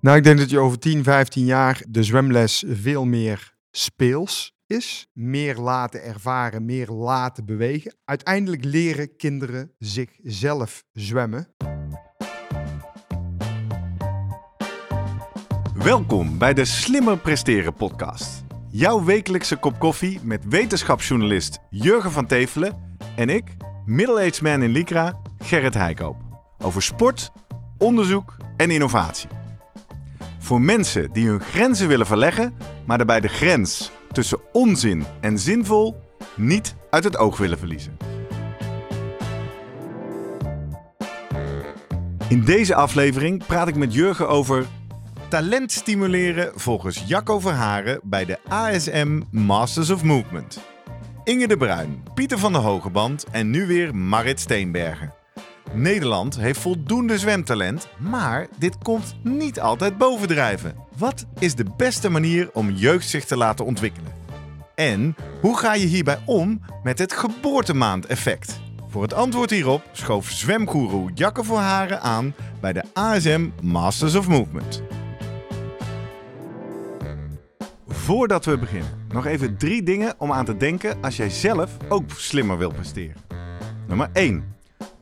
Nou, ik denk dat je over 10, 15 jaar de zwemles veel meer speels is. Meer laten ervaren, meer laten bewegen. Uiteindelijk leren kinderen zichzelf zwemmen. Welkom bij de Slimmer Presteren podcast. Jouw wekelijkse kop koffie met wetenschapsjournalist Jurgen van Tevelen en ik, middle-aged man in Lycra, Gerrit Heikoop. Over sport, onderzoek en innovatie. Voor mensen die hun grenzen willen verleggen, maar daarbij de grens tussen onzin en zinvol niet uit het oog willen verliezen. In deze aflevering praat ik met Jurgen over talent stimuleren volgens Jacco Verharen bij de ASM Masters of Movement. Inge de Bruin, Pieter van der Hogeband en nu weer Marit Steenbergen. Nederland heeft voldoende zwemtalent, maar dit komt niet altijd bovendrijven. Wat is de beste manier om jeugd zich te laten ontwikkelen? En hoe ga je hierbij om met het geboortemaandeffect? Voor het antwoord hierop schoof zwemgoeroe Jacke Haren aan bij de ASM Masters of Movement. Voordat we beginnen, nog even drie dingen om aan te denken als jij zelf ook slimmer wil presteren. Nummer 1.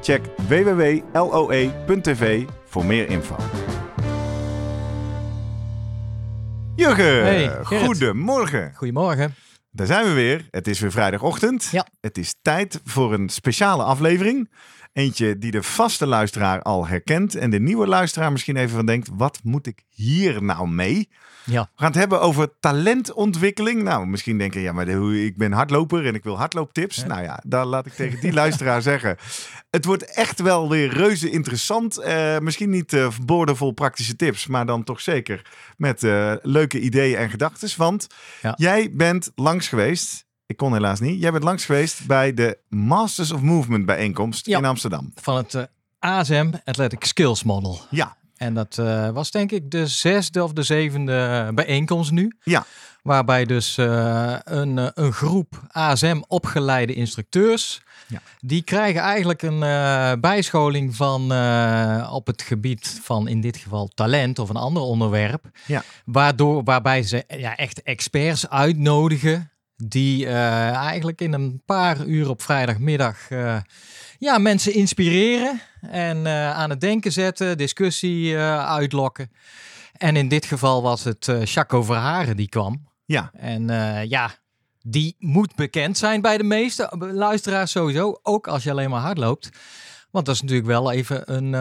Check www.loe.tv voor meer info. Jurgen, Hey, goedemorgen. Goedemorgen. Daar zijn we weer. Het is weer vrijdagochtend. Ja. Het is tijd voor een speciale aflevering. Eentje die de vaste luisteraar al herkent en de nieuwe luisteraar misschien even van denkt: wat moet ik hier nou mee? Ja. We gaan het hebben over talentontwikkeling. Nou, misschien denken, ja, maar de- ik ben hardloper en ik wil hardlooptips. Ja. Nou ja, daar laat ik tegen die luisteraar zeggen. Het wordt echt wel weer reuze interessant. Eh, misschien niet eh boordevol praktische tips, maar dan toch zeker met eh, leuke ideeën en gedachten. Want Ja. jij bent langs geweest. Ik kon helaas niet. Jij bent langs geweest bij de Masters of Movement bijeenkomst Ja. in Amsterdam. Van het eh, ASM Athletic Skills Model. Ja, En dat eh, was denk ik de zesde of de zevende bijeenkomst nu. Ja. Waarbij dus eh, een, eh, een groep ASM opgeleide instructeurs. Ja. Die krijgen eigenlijk een eh, bijscholing van eh, op het gebied van in dit geval talent of een ander onderwerp. Ja. Waardoor, waarbij ze ja, echt experts uitnodigen. Die eh, eigenlijk in een paar uur op vrijdagmiddag eh, ja, mensen inspireren en eh, aan het denken zetten, discussie uitlokken. En in dit geval was het Chaco Verharen die kwam. ja. En ja, die moet bekend zijn bij de meeste luisteraars sowieso. Ook als je alleen maar hard loopt. Want dat is natuurlijk wel even een,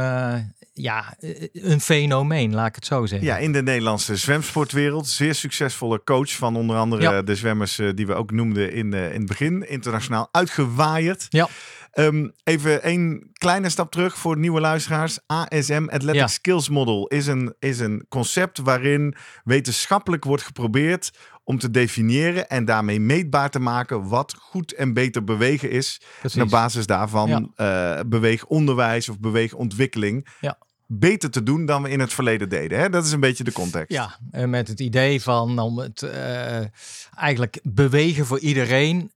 ja, eh, een fenomeen, laat ik het zo zeggen. Ja, in de Nederlandse zwemsportwereld. Zeer succesvolle coach van onder andere Ja. de zwemmers eh, die we ook noemden in, eh, in het begin. Internationaal uitgewaaierd. Ja. Ehm, even één kleine stap terug voor nieuwe luisteraars. ASM, Athletic Ja. Skills Model, is een, is een concept waarin wetenschappelijk wordt geprobeerd om te definiëren en daarmee meetbaar te maken wat goed en beter bewegen is. Precies. En op basis daarvan eh, beweegonderwijs of beweegontwikkeling Ja. Beter te doen dan we in het verleden deden. Hè? Dat is een beetje de context. Ja, en met het idee van om het eh, eigenlijk bewegen voor iedereen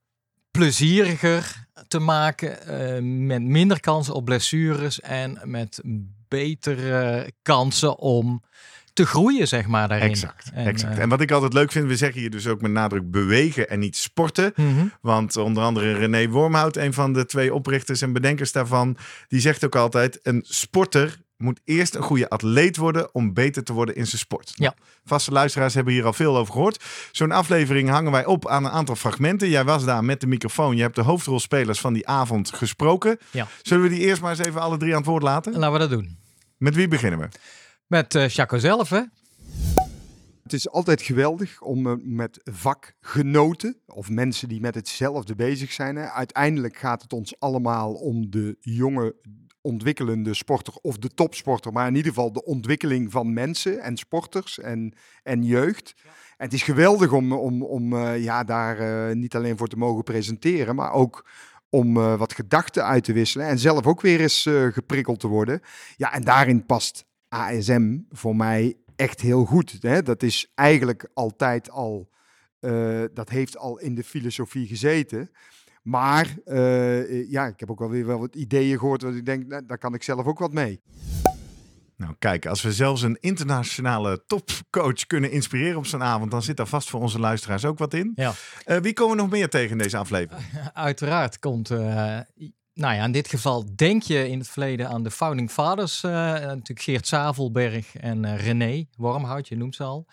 plezieriger te maken, eh, met minder kansen op blessures en met betere kansen om te groeien, zeg maar, daarin. Exact, En, exact. eh, En wat ik altijd leuk vind, we zeggen hier dus ook met nadruk bewegen en niet sporten. mhm. Want onder andere René Wormhout, een van de twee oprichters en bedenkers daarvan, die zegt ook altijd: een sporter moet eerst een goede atleet worden om beter te worden in zijn sport. Ja. Nou, vaste luisteraars hebben hier al veel over gehoord. Zo'n aflevering hangen wij op aan een aantal fragmenten. Jij was daar met de microfoon. Je hebt de hoofdrolspelers van die avond gesproken. Ja. Zullen we die eerst maar eens even alle drie aan het woord laten? Laten we dat doen. Met wie beginnen we? Met eh Chaco zelf, hè? Het is altijd geweldig om eh, met vakgenoten of mensen die met hetzelfde bezig zijn. Hè. Uiteindelijk gaat het ons allemaal om de jonge ontwikkelende sporter of de topsporter, maar in ieder geval de ontwikkeling van mensen en sporters en, en jeugd. En het is geweldig om, om, om eh, ja, daar eh, niet alleen voor te mogen presenteren, maar ook om eh, wat gedachten uit te wisselen en zelf ook weer eens geprikkeld te worden. Ja, en daarin past ASM voor mij echt heel goed. Hè? Dat is eigenlijk altijd al, dat heeft al in de filosofie gezeten. Maar uh, ja, ik heb ook wel weer wel wat ideeën gehoord. Wat ik denk, nou, daar kan ik zelf ook wat mee. Nou, kijk, als we zelfs een internationale topcoach kunnen inspireren op zo'n avond, dan zit daar vast voor onze luisteraars ook wat in. Ja. Uh, wie komen we nog meer tegen in deze aflevering? Uiteraard komt. Uh, nou ja, in dit geval denk je in het verleden aan de founding fathers. natuurlijk Geert Zavelberg en René Wormhout, je noemt ze al.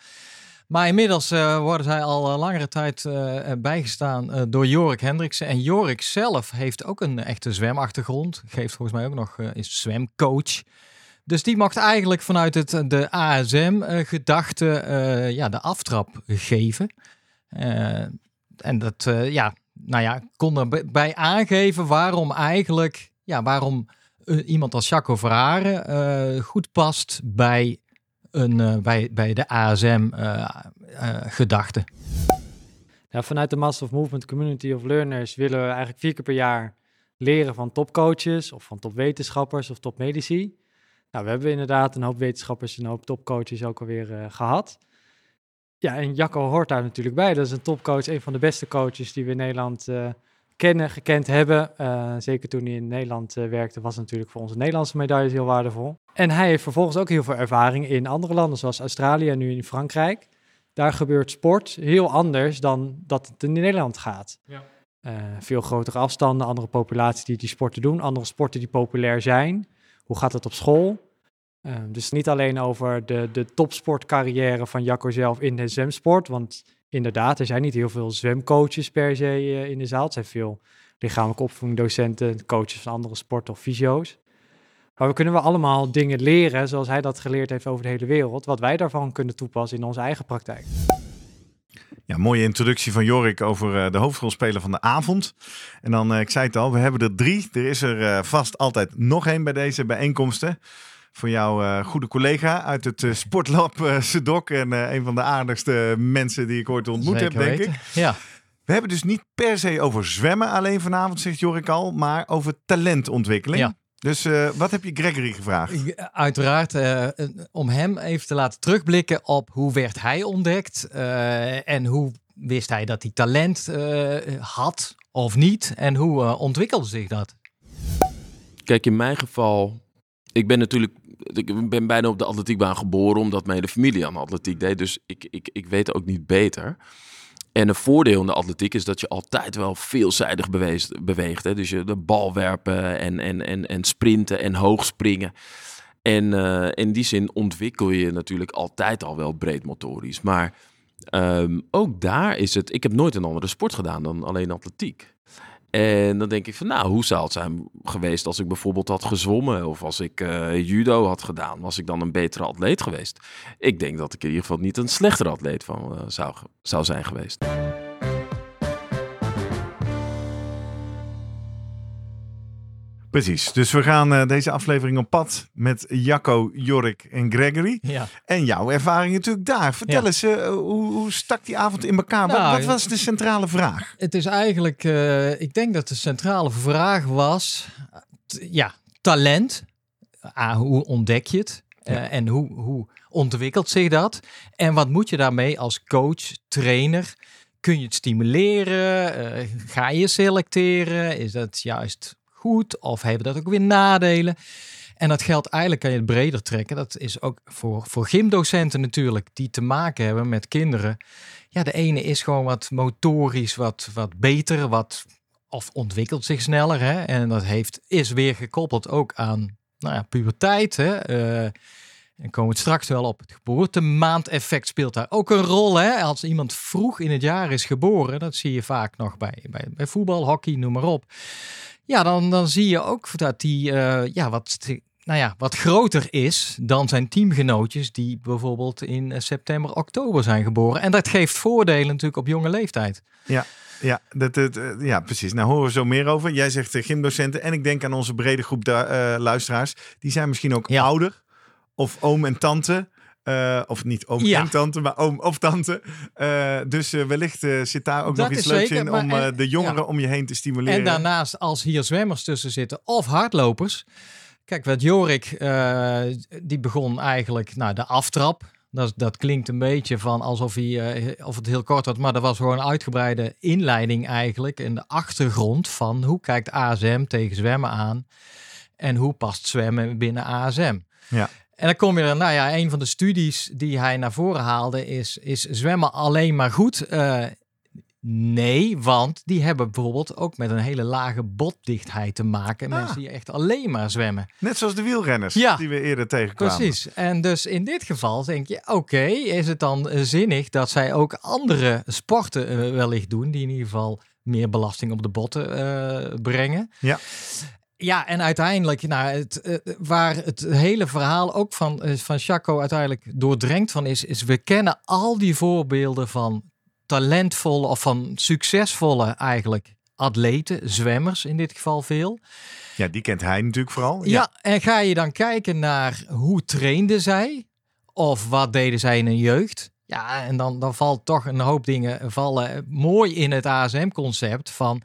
Maar inmiddels uh, worden zij al uh, langere tijd uh, bijgestaan door Jorik Hendriksen. En Jorik zelf heeft ook een echte zwemachtergrond. Geeft volgens mij ook nog is zwemcoach. Dus die mag eigenlijk vanuit het, de ASM-gedachte ja, de aftrap geven. en dat, ja, nou ja, kon erbij aangeven waarom eigenlijk, ja, waarom iemand als Jaco Verharen goed past bij een, uh, bij, bij de ASM-gedachte? Uh, ja, vanuit de Master of Movement Community of Learners willen we eigenlijk vier keer per jaar leren van topcoaches of van topwetenschappers of topmedici. Nou, we hebben inderdaad een hoop wetenschappers en een hoop topcoaches ook alweer uh, gehad. Ja, en Jacco hoort daar natuurlijk bij. Dat is een topcoach, een van de beste coaches die we in Nederland uh, kennen, gekend hebben. Uh, zeker toen hij in Nederland werkte, was natuurlijk voor onze Nederlandse medailles heel waardevol. En hij heeft vervolgens ook heel veel ervaring in andere landen, zoals Australië en nu in Frankrijk. Daar gebeurt sport heel anders dan dat het in Nederland gaat. Ja. Uh, veel grotere afstanden, andere populaties die die sporten doen, andere sporten die populair zijn. Hoe gaat het op school? Dus niet alleen over de, de topsportcarrière van Jacco zelf in de zwemsport. Want inderdaad, er zijn niet heel veel zwemcoaches per se uh, in de zaal. Het zijn veel lichamelijke opvoeding, docenten, coaches van andere sporten of fysio's. Maar we kunnen we allemaal dingen leren, zoals hij dat geleerd heeft over de hele wereld, wat wij daarvan kunnen toepassen in onze eigen praktijk. Ja, mooie introductie van Jorik over uh, de hoofdrolspeler van de avond. En dan, uh, ik zei het al, we hebben er drie. Er is er vast altijd nog één bij deze bijeenkomsten. Voor jouw goede collega uit het Sportlab Sedok. En een van de aardigste mensen die ik ooit ontmoet heb, denk ik. Ja. We hebben dus niet per se over zwemmen alleen vanavond, zegt Jorik al, maar over talentontwikkeling. Ja. Dus uh, wat heb je Gregory gevraagd? Uiteraard uh, om hem even te laten terugblikken op hoe werd hij ontdekt uh, en hoe wist hij dat hij talent had of niet en hoe ontwikkelde zich dat? Kijk, in mijn geval, ik ben natuurlijk, ik ben bijna op de atletiekbaan geboren omdat mijn hele familie aan atletiek deed, dus ik, ik, ik weet ook niet beter. En een voordeel in de atletiek is dat je altijd wel veelzijdig beweegt. hè? Dus je de bal werpen en, en, en, en sprinten en hoog springen. En uh, in die zin ontwikkel je natuurlijk altijd al wel breed motorisch. Maar um, ook daar is het. Ik heb nooit een andere sport gedaan dan alleen atletiek. En dan denk ik van, nou, hoe zou het zijn geweest als ik bijvoorbeeld had gezwommen of als ik uh, judo had gedaan? Was ik dan een betere atleet geweest? Ik denk dat ik in ieder geval niet een slechtere atleet van uh, zou, zou zijn geweest. Precies. Dus we gaan uh, deze aflevering op pad met Jacco, Jorik en Gregory. Ja. En jouw ervaring natuurlijk daar. Vertel eens, uh, hoe, hoe, stak die avond in elkaar? Nou, wat, wat, was de centrale vraag? Het is eigenlijk, uh, ik denk dat de centrale vraag was, ja, talent. Ah, hoe ontdek je het? Ja. en hoe, hoe ontwikkelt zich dat? En wat moet je daarmee als coach, trainer? Kun je het stimuleren? ga je selecteren? Is dat juist goed of hebben dat ook weer nadelen? En dat geldt eigenlijk, kan je het breder trekken. Dat is ook voor, voor gymdocenten natuurlijk, die te maken hebben met kinderen. Ja, de ene is gewoon wat motorisch, wat, wat beter, wat, of ontwikkelt zich sneller. Hè? En dat heeft, is weer gekoppeld ook aan nou ja, puberteit. Hè? Uh, en komen we het straks wel op. Het geboortemaandeffect speelt daar ook een rol. Hè? Als iemand vroeg in het jaar is geboren, dat zie je vaak nog bij, bij, bij voetbal, hockey, noem maar op. Ja, dan, dan zie je ook dat die uh, ja, wat nou ja, wat groter is dan zijn teamgenootjes die bijvoorbeeld in eh, september, oktober zijn geboren. En dat geeft voordelen natuurlijk op jonge leeftijd. Ja, dat, dat, eh, ja, precies. Nou horen we zo meer over. Jij zegt gymdocenten. En ik denk aan onze brede groep eh, luisteraars. Die zijn misschien ook Ja. ouder. Of oom en tante. Eh, of niet oom Ja. en tante, maar oom of tante. Eh, dus eh, wellicht zit daar ook Dat nog iets leuks zeker, in om en- de jongeren ja. om je heen te stimuleren. En daarnaast, als hier zwemmers tussen zitten of hardlopers. Kijk, wat Jorik, die begon eigenlijk, nou, de aftrap. Dat, dat klinkt een beetje van alsof hij, of het heel kort was, maar dat was gewoon een uitgebreide inleiding eigenlijk. En de achtergrond van hoe kijkt ASM tegen zwemmen aan en hoe past zwemmen binnen ASM. Ja. En dan kom je er, nou ja, een van de studies die hij naar voren haalde is, is zwemmen alleen maar goed? Eh, nee, want die hebben bijvoorbeeld ook met een hele lage botdichtheid te maken. Ah. Mensen die echt alleen maar zwemmen. Net zoals de wielrenners Ja. die we eerder tegenkwamen. Precies. En dus in dit geval denk je, oké, is het dan zinnig dat zij ook andere sporten eh, wellicht doen, die in ieder geval meer belasting op de botten eh, brengen. Ja. Ja, en uiteindelijk, nou, het, eh, waar het hele verhaal ook van, eh, van Chaco uiteindelijk doordrenkt van is, is we kennen al die voorbeelden van talentvolle of van succesvolle eigenlijk atleten, zwemmers in dit geval veel. Ja, die kent hij natuurlijk vooral. Ja. en ga je dan kijken naar hoe trainden zij? Of wat deden zij in hun jeugd? Ja, en dan, dan valt toch een hoop dingen vallen mooi in het ASM-concept van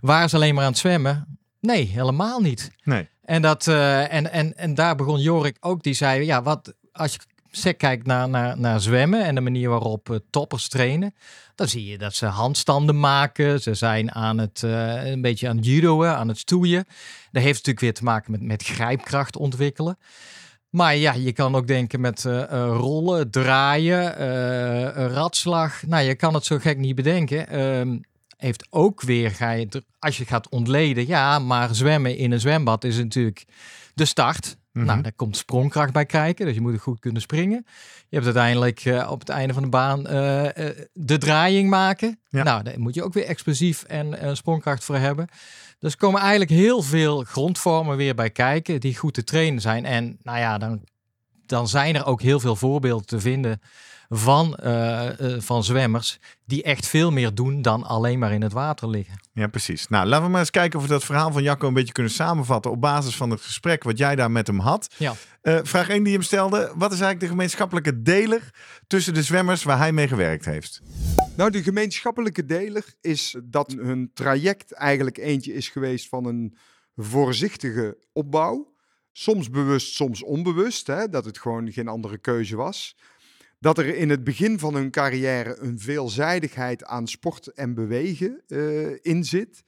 waar ze alleen maar aan het zwemmen? Nee, helemaal niet. Nee. En, dat, eh, en, en, en daar begon Jorik ook, die zei, ja, wat als je sec kijkt naar, naar, naar zwemmen en de manier waarop eh, toppers trainen, dan zie je dat ze handstanden maken. Ze zijn aan het, eh, een beetje aan het judoën, aan het stoeien. Dat heeft natuurlijk weer te maken met, met grijpkracht ontwikkelen. Maar ja, je kan ook denken met rollen, draaien, een ratslag. Nou, je kan het zo gek niet bedenken. Heeft ook weer, ga je, als je gaat ontleden, ja, maar zwemmen in een zwembad is natuurlijk de start. Mhm. Nou, daar komt sprongkracht bij kijken, dus je moet goed kunnen springen. Je hebt uiteindelijk eh, op het einde van de baan eh, eh, de draaiing maken. Ja. Nou, daar moet je ook weer explosief en sprongkracht voor hebben. Dus er komen eigenlijk heel veel grondvormen weer bij kijken die goed te trainen zijn. En nou ja, dan, dan zijn er ook heel veel voorbeelden te vinden van, eh, eh, van zwemmers die echt veel meer doen dan alleen maar in het water liggen. Ja, precies. Nou, laten we maar eens kijken of we dat verhaal van Jacco een beetje kunnen samenvatten op basis van het gesprek wat jij daar met hem had. Ja. Eh, vraag 1 die hem stelde. Wat is eigenlijk de gemeenschappelijke deler tussen de zwemmers waar hij mee gewerkt heeft? Nou, de gemeenschappelijke deler is dat hun traject eigenlijk eentje is geweest van een voorzichtige opbouw. Soms bewust, soms onbewust. Hè, dat het gewoon geen andere keuze was. Dat er in het begin van hun carrière een veelzijdigheid aan sport en bewegen eh, in zit.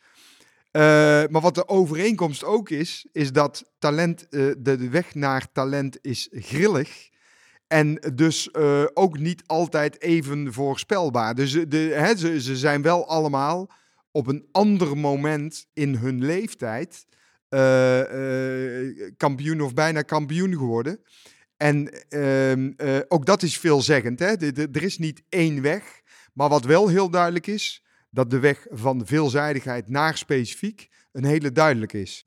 Eh, maar wat de overeenkomst ook is, is dat talent, eh, de, weg naar talent is grillig. En dus ook niet altijd even voorspelbaar. Dus de, hè, ze, ze zijn wel allemaal op een ander moment in hun leeftijd kampioen of bijna kampioen geworden. En ehm, eh, ook dat is veelzeggend. Hè? De- de- er is niet één weg. Maar wat wel heel duidelijk is, dat de weg van veelzijdigheid naar specifiek een hele duidelijk is.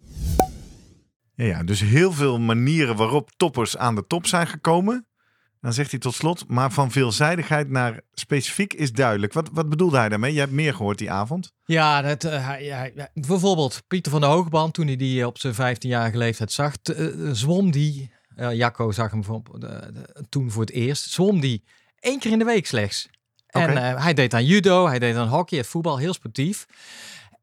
Ja, ja, dus heel veel manieren waarop toppers aan de top zijn gekomen. Dan zegt hij tot slot, maar van veelzijdigheid naar specifiek is duidelijk. Wat, wat bedoelde hij daarmee? Je hebt meer gehoord die avond. Ja, dat, eh, hij- bijvoorbeeld Pieter van der Hoogband, toen hij die op zijn 15-jarige leeftijd zag, eh, zwom die, eh, Jacco zag hem voor, de- de- toen voor het eerst, zwom die één keer in de week slechts. En eh, hij deed aan judo, hij deed aan hockey, het voetbal, heel sportief.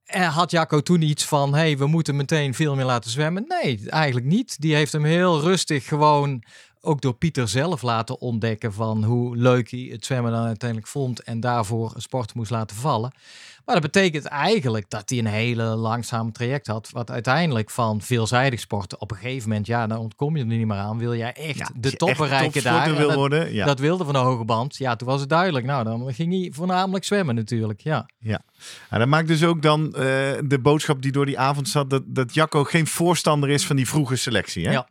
En had Jacco toen iets van, hey, we moeten meteen veel meer laten zwemmen? Nee, eigenlijk niet. Die heeft hem heel rustig gewoon, ook door Pieter zelf laten ontdekken van hoe leuk hij het zwemmen dan uiteindelijk vond en daarvoor sport moest laten vallen. Maar dat betekent eigenlijk dat hij een hele langzaam traject had, wat uiteindelijk van veelzijdig sporten op een gegeven moment, ja, dan ontkom je er niet meer aan. Wil jij echt Ja, de top bereiken daar? En wil dat, worden. Ja. dat wilde van de hoge band. Ja, toen was het duidelijk. Nou, dan ging hij voornamelijk zwemmen natuurlijk. Ja. Ja, dat maakt dus ook dan eh, de boodschap die door die avond zat, dat, dat Jacco geen voorstander is van die vroege selectie. Hè? Ja.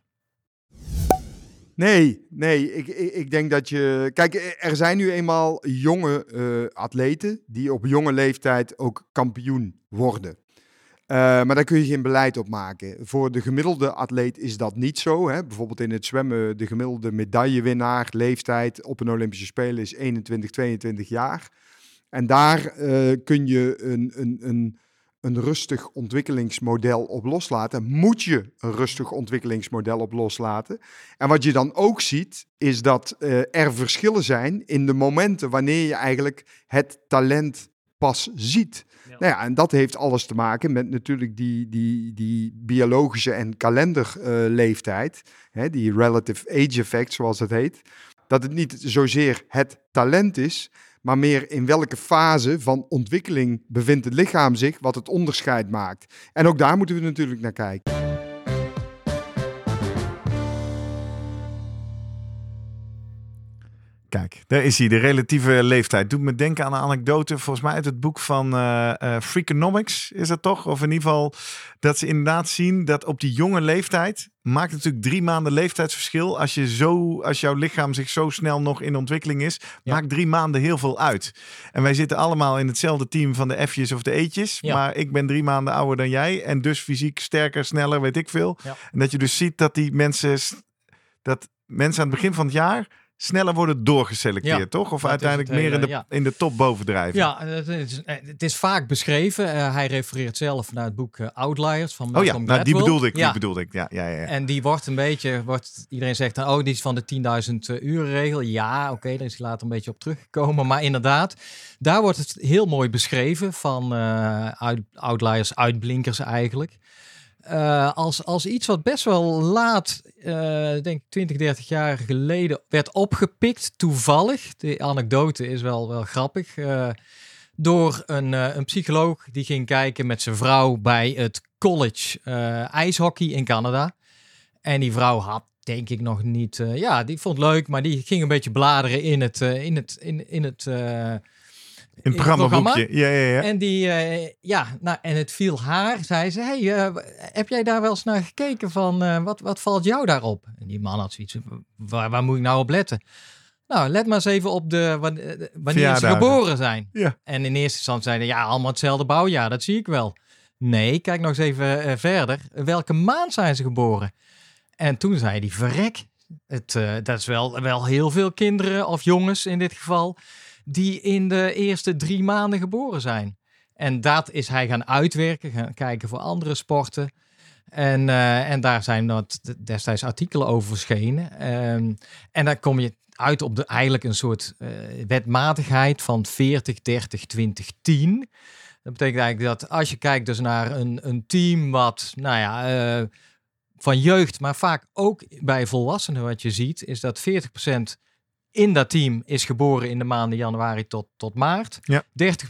Nee, nee. Ik, ik, denk dat je. Kijk, er zijn nu eenmaal jonge eh, atleten die op jonge leeftijd ook kampioen worden. Eh, maar daar kun je geen beleid op maken. Voor de gemiddelde atleet is dat niet zo. Hè? Bijvoorbeeld in het zwemmen, de gemiddelde medaillewinnaar, leeftijd op een Olympische Spelen is 21, 22 jaar. En daar eh, kun je een, een, een, een rustig ontwikkelingsmodel op loslaten. Moet je een rustig ontwikkelingsmodel op loslaten. En wat je dan ook ziet, is dat eh, er verschillen zijn in de momenten wanneer je eigenlijk het talent pas ziet. Ja. Nou ja, en dat heeft alles te maken met natuurlijk die, die, die biologische en kalenderleeftijd. hè, die relative age effect, zoals het heet. Dat het niet zozeer het talent is, maar meer in welke fase van ontwikkeling bevindt het lichaam zich, wat het onderscheid maakt. En ook daar moeten we natuurlijk naar kijken. Kijk, daar is hij, de relatieve leeftijd. Doet me denken aan een anekdote, volgens mij uit het boek van eh, Freakonomics, is dat toch? Of in ieder geval dat ze inderdaad zien dat op die jonge leeftijd maakt natuurlijk drie maanden leeftijdsverschil. Als, je zo, als jouw lichaam zich zo snel nog in ontwikkeling is, Ja. maakt drie maanden heel veel uit. En wij zitten allemaal in hetzelfde team van de F'jes of de E'tjes. Ja. Maar ik ben drie maanden ouder dan jij en dus fysiek sterker, sneller, weet ik veel. Ja. En dat je dus ziet dat die mensen, dat mensen aan het begin van het jaar sneller worden doorgeselecteerd, Ja, toch? Of uiteindelijk meer in de, ja. in de top bovendrijven. Ja, het is, eh, het is vaak beschreven. Eh, hij refereert zelf naar het boek eh, Outliers van Oh ja, Malcolm nou, die bedoelde ik. Ja. Die bedoelde ik. Ja, ja, ja. En die wordt een beetje, wordt, iedereen zegt dan, oh, die is van de 10.000 uren regel. Ja, oké, daar is hij later een beetje op teruggekomen. Maar inderdaad, daar wordt het heel mooi beschreven van uit- outliers, uitblinkers eigenlijk. Eh, als, als iets wat best wel laat, ik denk 20, 30 jaar geleden, werd opgepikt, toevallig. De anekdote is wel, wel grappig. eh, door een, een psycholoog die ging kijken met zijn vrouw bij het college ijshockey in Canada. En die vrouw had denk ik nog niet, ja, die vond het leuk, maar die ging een beetje bladeren in het, in het, in, in het, In het programmaboekje. Ja, ja, ja. en die, eh, ja, nou, en het viel haar, zei ze, hey, eh, heb jij daar wel eens naar gekeken van, eh, wat, wat valt jou daarop? En die man had zoiets, waar, waar moet ik nou op letten? Nou, let maar eens even op de, wan- wanneer ze geboren zijn. Ja. En in eerste instantie zeiden, ja, allemaal hetzelfde bouwjaar, dat zie ik wel. Nee, kijk nog eens even verder. Welke maand zijn ze geboren? En toen zei hij, verrek, het, dat is wel, wel heel veel kinderen, of jongens in dit geval, die in de eerste drie maanden geboren zijn. En dat is hij gaan uitwerken, gaan kijken voor andere sporten. En, eh, en daar zijn destijds artikelen over verschenen. Ehm, en dan kom je uit op de, eigenlijk een soort eh, wetmatigheid van 40, 30, 20, 10. Dat betekent eigenlijk dat als je kijkt dus naar een, een team wat, nou ja, eh, van jeugd, maar vaak ook bij volwassenen wat je ziet, is dat 40% in dat team is geboren in de maanden januari tot, tot maart. Ja. 30%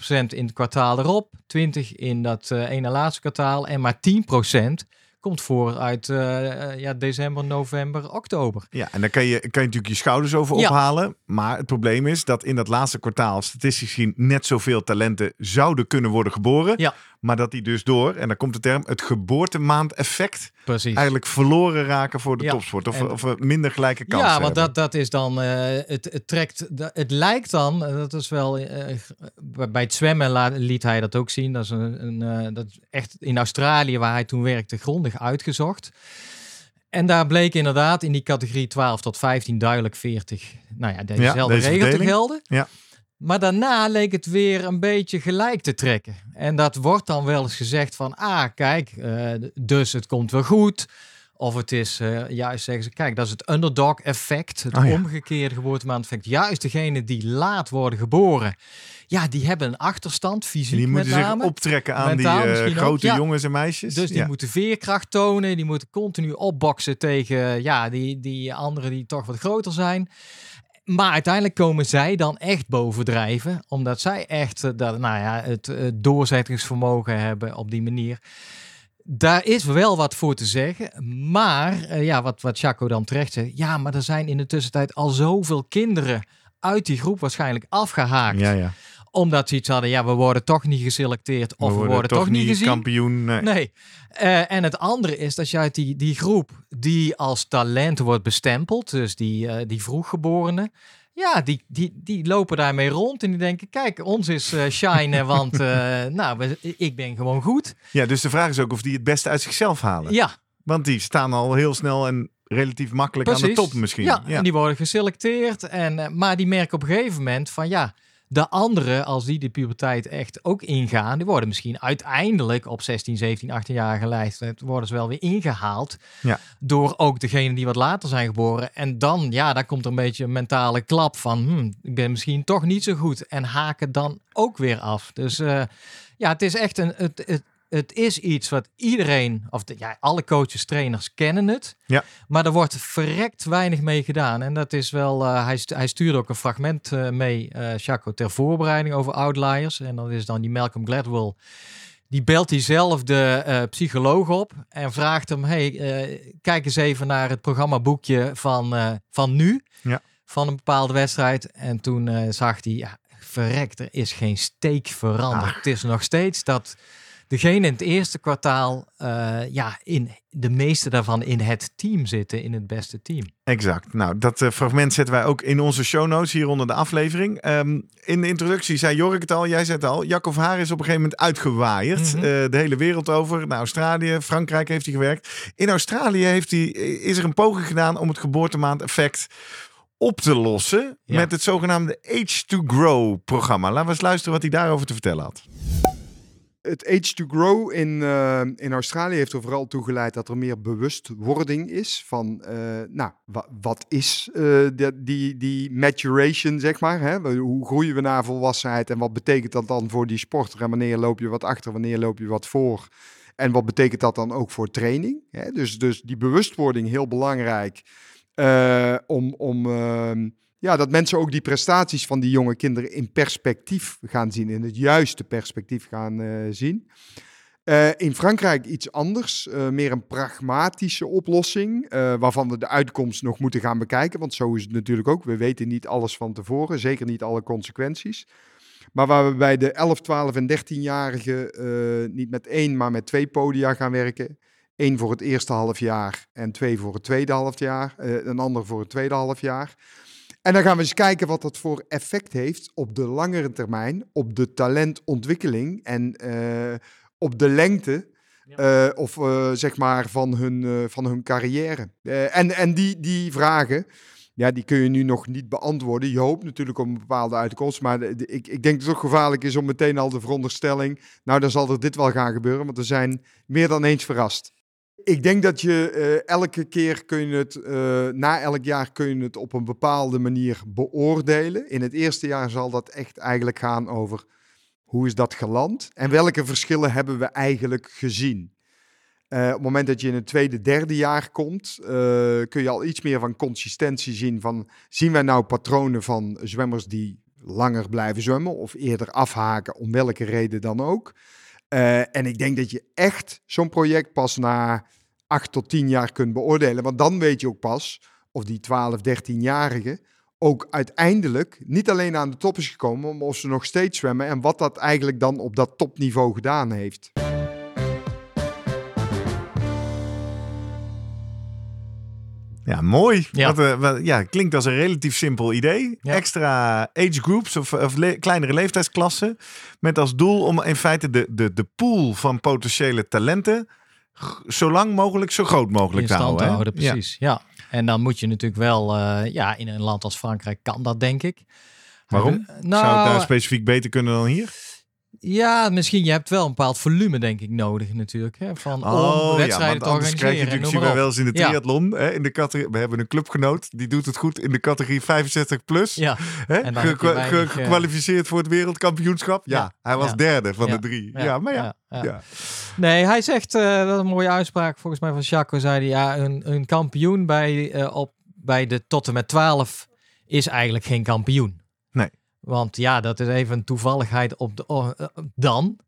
in het kwartaal erop, 20% in dat eh, ene laatste kwartaal en maar 10% komt voor uit eh, eh, ja, december, november, oktober. Ja, en daar kan je, kan je natuurlijk je schouders over Ja. ophalen. Maar het probleem is dat in dat laatste kwartaal statistisch gezien net zoveel talenten zouden kunnen worden geboren. Ja. Maar dat die dus door, en dan komt de term, het geboortemaandeffect Precies. eigenlijk verloren raken voor de Ja, topsport. Of, en- of minder gelijke kansen Ja, want dat, dat is dan, eh, het, het trekt, het lijkt dan, eh, dat is wel, eh, bij het zwemmen liet hij dat ook zien. Dat is, een, een, dat is echt in Australië, waar hij toen werkte, grondig uitgezocht. En daar bleek inderdaad in die categorie 12 tot 15 duidelijk 40, nou ja, dezezelfde deze regel te gelden. Ja. Maar daarna leek het weer een beetje gelijk te trekken. En dat wordt dan wel eens gezegd van, ah, kijk, eh, dus het komt wel goed. Of het is, eh, juist zeggen ze, kijk, dat is het underdog effect, het Oh ja. omgekeerde geboortemaand effect. Juist degenen die laat worden geboren, ja, die hebben een achterstand, fysiek die met moeten zich name. optrekken aan Mentaal die eh, grote ja. jongens en meisjes. Dus die ja. moeten veerkracht tonen, die moeten continu opboksen tegen ja, die, die anderen die toch wat groter zijn. Maar uiteindelijk komen zij dan echt bovendrijven, omdat zij echt eh, dat, nou ja, het eh, doorzettingsvermogen hebben op die manier. Daar is wel wat voor te zeggen, maar eh, ja, wat, wat Chaco dan terecht zegt, ja, maar er zijn in de tussentijd al zoveel kinderen uit die groep waarschijnlijk afgehaakt. ja, ja. Omdat ze iets hadden, ja, we worden toch niet geselecteerd of we worden, toch niet gezien. kampioen. Nee. Nee. Eh, en het andere is dat je uit die, die groep die als talent wordt bestempeld, dus die, eh die vroeggeborenen, Ja, die, die, die lopen daarmee rond en die denken, kijk, ons is uh, shine, want uh, nou, we, ik ben gewoon goed. Ja, dus de vraag is ook of die het beste uit zichzelf halen. Ja. Want die staan al heel snel en relatief makkelijk aan de top misschien. Ja, en die worden geselecteerd. En, uh, maar die merken op een gegeven moment van ja, de anderen, als die de puberteit echt ook ingaan, die worden misschien uiteindelijk op 16, 17, 18 jarige leeftijd, worden ze wel weer ingehaald ja. door ook degenen die wat later zijn geboren. En dan, ja, daar komt er een beetje een mentale klap van, hmm, ik ben misschien toch niet zo goed en haken dan ook weer af. Dus uh, ja, het is echt een, het, het, het is iets wat iedereen, of de, ja, alle coaches, trainers kennen het. Ja. Maar er wordt verrekt weinig mee gedaan. En dat is wel, uh, hij, hij stuurde ook een fragment uh, mee, uh, Chaco, ter voorbereiding over outliers. En dat is dan die Malcolm Gladwell. Die belt diezelfde uh, psycholoog op en vraagt hem: Hey, kijk eens even naar het programmaboekje van, van nu. Ja. Van een bepaalde wedstrijd. En toen zag hij: ja, verrekt, er is geen steek veranderd. Ach. Het is nog steeds dat degene in het eerste kwartaal, uh, ja, in de meeste daarvan in het team zitten, in het beste team. Exact. Nou, dat uh, fragment zetten wij ook in onze show notes hier onder de aflevering. Um, in de introductie zei Jorik het al, jij zei het al. Jacob Haar is op een gegeven moment uitgewaaid. Mm -hmm. uh, de hele wereld over. Naar Australië, Frankrijk heeft hij gewerkt. In Australië heeft hij, is er een poging gedaan om het geboortemaand-effect op te lossen. Ja. Met het zogenaamde Age to Grow programma. Laten we eens luisteren wat hij daarover te vertellen had. Het Age to Grow in, uh, in Australië heeft er vooral toe geleid dat er meer bewustwording is van, uh, nou, wa wat is uh, de, die, die maturation, zeg maar. Hè? Hoe groeien we naar volwassenheid en wat betekent dat dan voor die sporter? En wanneer loop je wat achter, wanneer loop je wat voor? En wat betekent dat dan ook voor training? Hè? Dus, dus die bewustwording heel belangrijk om... om ehm, ja, dat mensen ook die prestaties van die jonge kinderen in perspectief gaan zien, in het juiste perspectief gaan uh, zien. Uh, in Frankrijk iets anders, uh, meer een pragmatische oplossing, waarvan we de uitkomst nog moeten gaan bekijken, want zo is het natuurlijk ook. We weten niet alles van tevoren, zeker niet alle consequenties. Maar waar we bij de 11, 12 en 13-jarigen niet met één, maar met twee podia gaan werken. Eén voor het eerste half jaar en twee voor het tweede half jaar, een ander voor het tweede half jaar. En dan gaan we eens kijken wat dat voor effect heeft op de langere termijn, op de talentontwikkeling en uh, op de lengte uh, of uh, zeg maar van hun, van hun carrière. en en die, die vragen, ja, die kun je nu nog niet beantwoorden. Je hoopt natuurlijk op een bepaalde uitkomst, maar de, de, ik, ik denk dat het toch gevaarlijk is om meteen al de veronderstelling, nou dan zal er dit wel gaan gebeuren, want we zijn meer dan eens verrast. Ik denk dat je uh, elke keer kun je het, uh, na elk jaar kun je het op een bepaalde manier beoordelen. In het eerste jaar zal dat echt eigenlijk gaan over hoe is dat geland en welke verschillen hebben we eigenlijk gezien. Uh, op het moment dat je in het tweede, derde jaar komt, kun je al iets meer van consistentie zien. Van, zien wij nou patronen van zwemmers die langer blijven zwemmen of eerder afhaken, om welke reden dan ook. Uh, en ik denk dat je echt zo'n project pas na acht tot tien jaar kunt beoordelen. Want dan weet je ook pas of die 12, 13-jarige ook uiteindelijk niet alleen aan de top is gekomen, maar of ze nog steeds zwemmen en wat dat eigenlijk dan op dat topniveau gedaan heeft. Ja, mooi. Ja. Wat, uh, wat, ja, klinkt als een relatief simpel idee. Ja. Extra age groups of, of le kleinere leeftijdsklassen. Met als doel om in feite de, de, de pool van potentiële talenten zo lang mogelijk, zo groot mogelijk te houden. te houden. Precies, ja. ja. En dan moet je natuurlijk wel, uh, ja, in een land als Frankrijk kan dat denk ik. Waarom? Nou, Zou het daar specifiek beter kunnen dan hier? Ja, misschien. Je hebt wel een bepaald volume, denk ik, nodig natuurlijk. Hè, van oh, om wedstrijden ja, te organiseren. krijg je natuurlijk, zien we wel eens in de triathlon. Ja. Hè, in de categorie, we hebben een clubgenoot, die doet het goed in de categorie 65 plus. Ja. Hè, En dan ge ge gekwalificeerd voor het wereldkampioenschap. Ja, Ja. hij was derde van de drie. Ja, maar ja. ja. Nee, hij zegt, eh, dat is een mooie uitspraak volgens mij van Chaco, zei hij, ja, een, een kampioen bij, eh, op, bij de tot en met 12 is eigenlijk geen kampioen. Want ja, dat is even een toevalligheid op de, oh, eh, dan.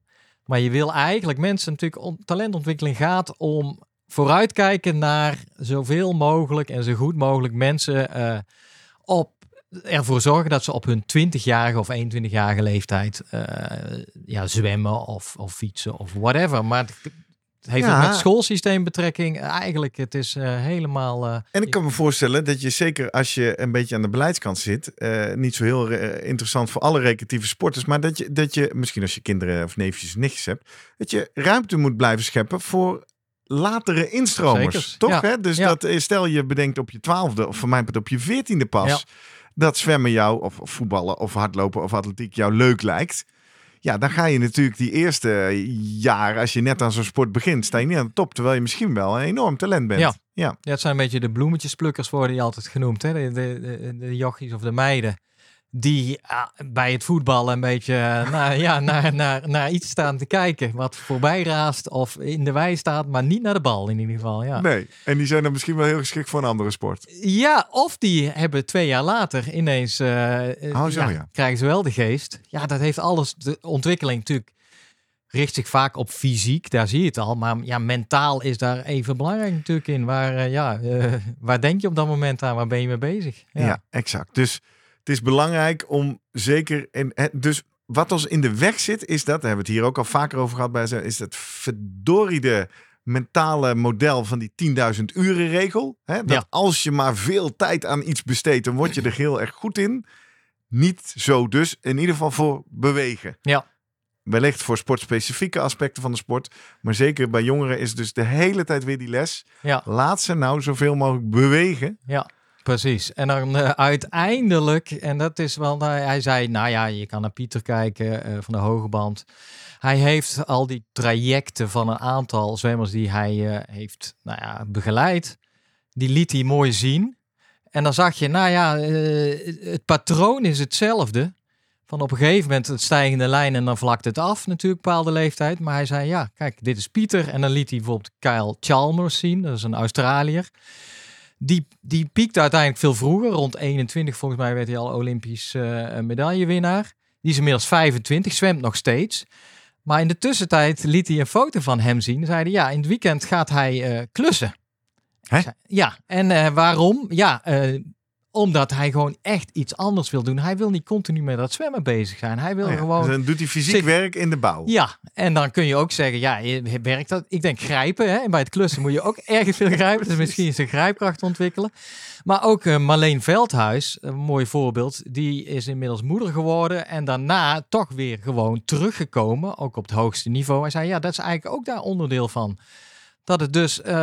Maar je wil eigenlijk mensen natuurlijk, talentontwikkeling gaat om vooruitkijken naar zoveel mogelijk en zo goed mogelijk mensen eh, op ervoor zorgen dat ze op hun 20-jarige of 21-jarige leeftijd eh, ja, zwemmen of, of fietsen of whatever. Maar heeft Ja. ook met het schoolsysteem betrekking. Eigenlijk, het is eh, helemaal... eh, En ik kan me voorstellen dat je zeker als je een beetje aan de beleidskant zit, eh, niet zo heel eh, interessant voor alle recreatieve sporters, maar dat je, dat je, misschien als je kinderen of neefjes of nichtjes hebt, dat je ruimte moet blijven scheppen voor latere instromers. Toch? ja. Hè? Dus Ja. dat, eh, stel je bedenkt op je twaalfde of voor mij op je veertiende pas, dat zwemmen jou, of, of voetballen of hardlopen of atletiek jou leuk lijkt. Ja, dan ga je natuurlijk die eerste jaar, als je net aan zo'n sport begint, sta je niet aan de top, terwijl je misschien wel een enorm talent bent. Ja. ja. Ja, het zijn een beetje de bloemetjesplukkers worden die altijd genoemd. Hè? De, de, de, de jochies of de meiden. Die ah, bij het voetballen een beetje eh, naar, ja, naar, naar, naar iets staan te kijken. Wat voorbij raast of in de wei staat. Maar niet naar de bal in ieder geval. Ja, Nee, en die zijn dan misschien wel heel geschikt voor een andere sport. ja of die hebben twee jaar later ineens... eh, eh, Oh, zo, ja. Krijgen ze wel de geest. Ja, dat heeft alles... De ontwikkeling natuurlijk richt zich vaak op fysiek. Daar zie je het al. Maar ja, mentaal is daar even belangrijk natuurlijk in. Waar, ja, waar denk je op dat moment aan? Waar ben je mee bezig? Ja. exact. Dus het is belangrijk om zeker. En, dus wat ons in de weg zit, is dat, daar hebben we het hier ook al vaker over gehad bij ze, is dat verdorride mentale model van die 10.000 uren regel. Hè? Dat Ja. als je maar veel tijd aan iets besteedt, dan word je er heel erg goed in. Niet zo dus, in ieder geval voor bewegen. Ja. Wellicht voor sportspecifieke aspecten van de sport. Maar zeker bij jongeren is dus de hele tijd weer die les. Ja. Laat ze nou zoveel mogelijk bewegen. Ja, precies. En dan eh, uiteindelijk, en dat is wel, nou, hij zei, nou ja, je kan naar Pieter kijken eh, van de hoge band. Hij heeft al die trajecten van een aantal zwemmers die hij eh, heeft nou ja, begeleid. Die liet hij mooi zien. En dan zag je, nou ja, het patroon is hetzelfde. Van op een gegeven moment het stijgende lijn en dan vlakt het af natuurlijk, bepaalde leeftijd. Maar hij zei, ja, kijk, dit is Pieter. En dan liet hij bijvoorbeeld Kyle Chalmers zien, dat is een Australiër. Die, die piekte uiteindelijk veel vroeger, rond 21 volgens mij werd hij al Olympisch eh, medaillewinnaar. Die is inmiddels 25, zwemt nog steeds. Maar in de tussentijd liet hij een foto van hem zien. Zeiden ja, in het weekend gaat hij eh, klussen. Hè? Ja, en waarom? Ja, omdat hij gewoon echt iets anders wil doen. Hij wil niet continu met dat zwemmen bezig zijn. Hij wil ja, gewoon dus dan doet hij fysiek zich- werk in de bouw. ja, en dan kun je ook zeggen, ja, je- werkt dat? Ik denk grijpen. Hè? En bij het klussen moet je ook erg veel grijpen. Dus misschien zijn grijpkracht ontwikkelen. Maar ook eh, Marleen Veldhuis, een mooi voorbeeld. Die is inmiddels moeder geworden. En daarna toch weer gewoon teruggekomen. Ook op het hoogste niveau. Hij zei, ja, dat is eigenlijk ook daar onderdeel van. Dat het dus, eh,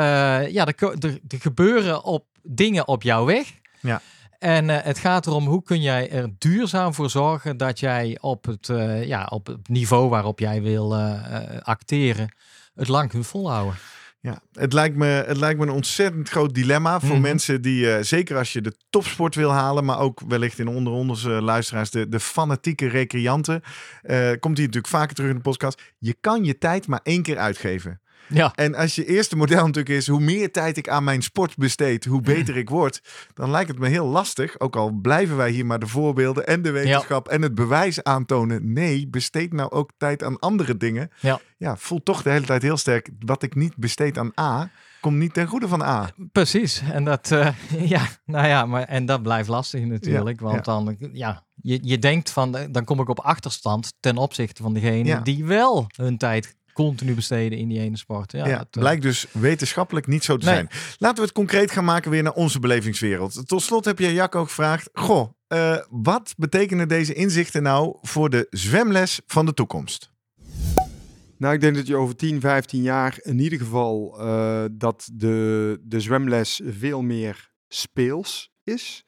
ja, er, er, er gebeuren op dingen op jouw weg. Ja. En eh, het gaat erom hoe kun jij er duurzaam voor zorgen dat jij op het, eh, ja, op het niveau waarop jij wil eh, acteren, het lang kunt volhouden. Ja, het lijkt me, het lijkt me een ontzettend groot dilemma voor Mhm. mensen die, zeker als je de topsport wil halen, maar ook wellicht in onder onze luisteraars, de, de fanatieke recreanten. komt hier natuurlijk vaker terug in de podcast. Je kan je tijd maar één keer uitgeven. Ja, En als je eerste model natuurlijk is, hoe meer tijd ik aan mijn sport besteed, hoe beter ik word. Dan lijkt het me heel lastig, ook al blijven wij hier maar de voorbeelden en de wetenschap en het bewijs aantonen. Nee, besteed nou ook tijd aan andere dingen. Ja. ja, voel toch de hele tijd heel sterk, wat ik niet besteed aan A, komt niet ten goede van A. precies. En dat, eh, ja, nou ja, maar en dat blijft lastig natuurlijk, Ja, want ja. dan, ja, je, je denkt van, eh, dan kom ik op achterstand ten opzichte van degene Ja. die wel hun tijd continu besteden in die ene sport. Ja, Ja, eh, blijkt dus wetenschappelijk niet zo te Nee. zijn. Laten we het concreet gaan maken weer naar onze belevingswereld. Tot slot heb je Jacco gevraagd, goh, eh, wat betekenen deze inzichten nou voor de zwemles van de toekomst? Nou, ik denk dat je over 10, 15 jaar in ieder geval eh, dat de, de zwemles veel meer speels is.